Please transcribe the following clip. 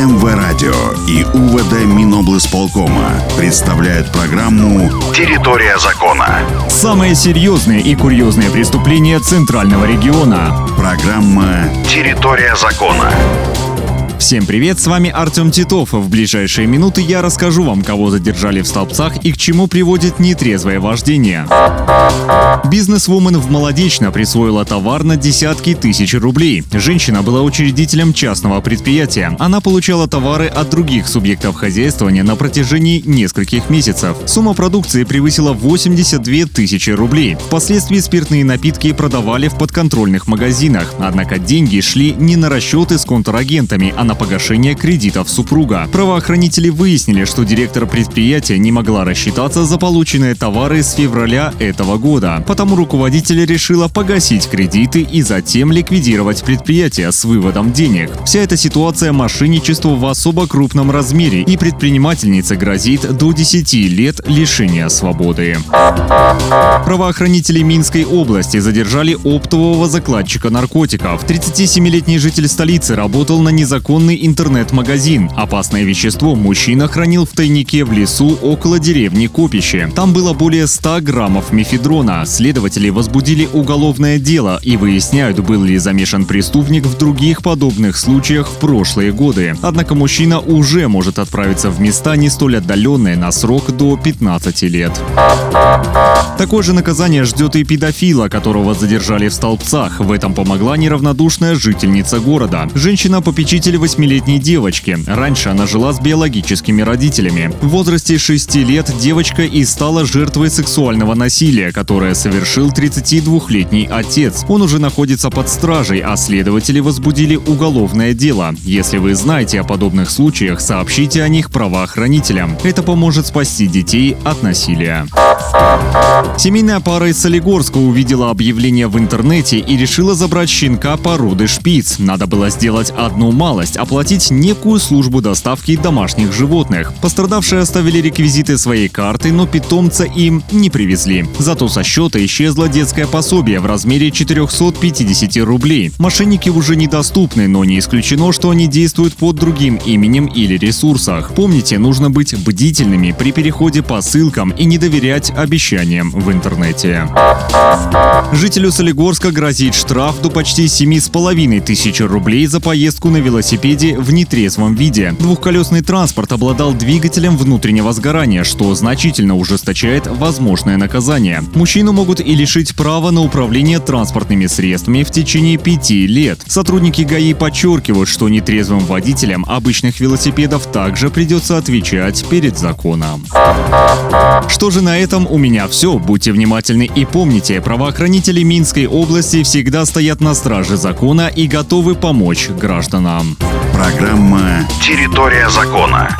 МВ-радио и УВД Миноблсполкома представляют программу «Территория закона». Самые серьезные и курьезные преступления Центрального региона. Программа «Территория закона». Всем привет, с вами Артем Титов. В ближайшие минуты я расскажу вам, кого задержали в столбцах и к чему приводит нетрезвое вождение. Бизнесвумен в Молодечно присвоила товар на десятки тысяч рублей. Женщина была учредителем частного предприятия. Она получала товары от других субъектов хозяйствования на протяжении нескольких месяцев. Сумма продукции превысила 82 тысячи рублей. Впоследствии спиртные напитки продавали в подконтрольных магазинах. Однако деньги шли не на расчеты с контрагентами, а на погашение кредитов супруга. Правоохранители выяснили, что директор предприятия не могла рассчитаться за полученные товары с февраля этого года. Потому руководитель решила погасить кредиты и затем ликвидировать предприятие с выводом денег. Вся эта ситуация мошенничество в особо крупном размере и предпринимательнице грозит до 10 лет лишения свободы. Правоохранители Минской области задержали оптового закладчика наркотиков. 37-летний житель столицы работал на незаконный интернет-магазин. Опасное вещество мужчина хранил в тайнике в лесу около деревни Копище. Там было более 100 граммов мефедрона. Следователи возбудили уголовное дело и выясняют, был ли замешан преступник в других подобных случаях в прошлые годы. Однако мужчина уже может отправиться в места не столь отдаленные на срок до 15 лет. Такое же наказание ждет и педофила, которого задержали в столбцах. В этом помогла неравнодушная жительница города. Женщина-попечитель 8-летней девочки. Раньше она жила с биологическими родителями. В возрасте 6 лет девочка и стала жертвой сексуального насилия, которое совершил 32-летний отец. Он уже находится под стражей, а следователи возбудили уголовное дело. Если вы знаете о подобных случаях, сообщите о них правоохранителям. Это поможет спасти детей от насилия. Семейная пара из Солигорска увидела объявление в интернете и решила забрать щенка породы шпиц. Надо было сделать одну малость – оплатить некую службу доставки домашних животных. Пострадавшие оставили реквизиты своей карты, но питомца им не привезли. Зато со счета исчезло детское пособие в размере 450 рублей. Мошенники уже недоступны, но не исключено, что они действуют под другим именем или ресурсах. Помните, нужно быть бдительными при переходе по ссылкам и не доверять обещаниям в интернете. Жителю Солигорска грозит штраф до почти 7,5 тысяч рублей за поездку на велосипеде в нетрезвом виде. Двухколесный транспорт обладал двигателем внутреннего сгорания, что значительно ужесточает возможное наказание. Мужчину могут и лишить права на управление транспортными средствами в течение пяти лет. Сотрудники ГАИ подчеркивают, что нетрезвым водителям обычных велосипедов также придется отвечать перед законом. Что же на этом у меня все. Будьте внимательны и помните, правоохранители Минской области всегда стоят на страже закона и готовы помочь гражданам. Программа «Территория закона».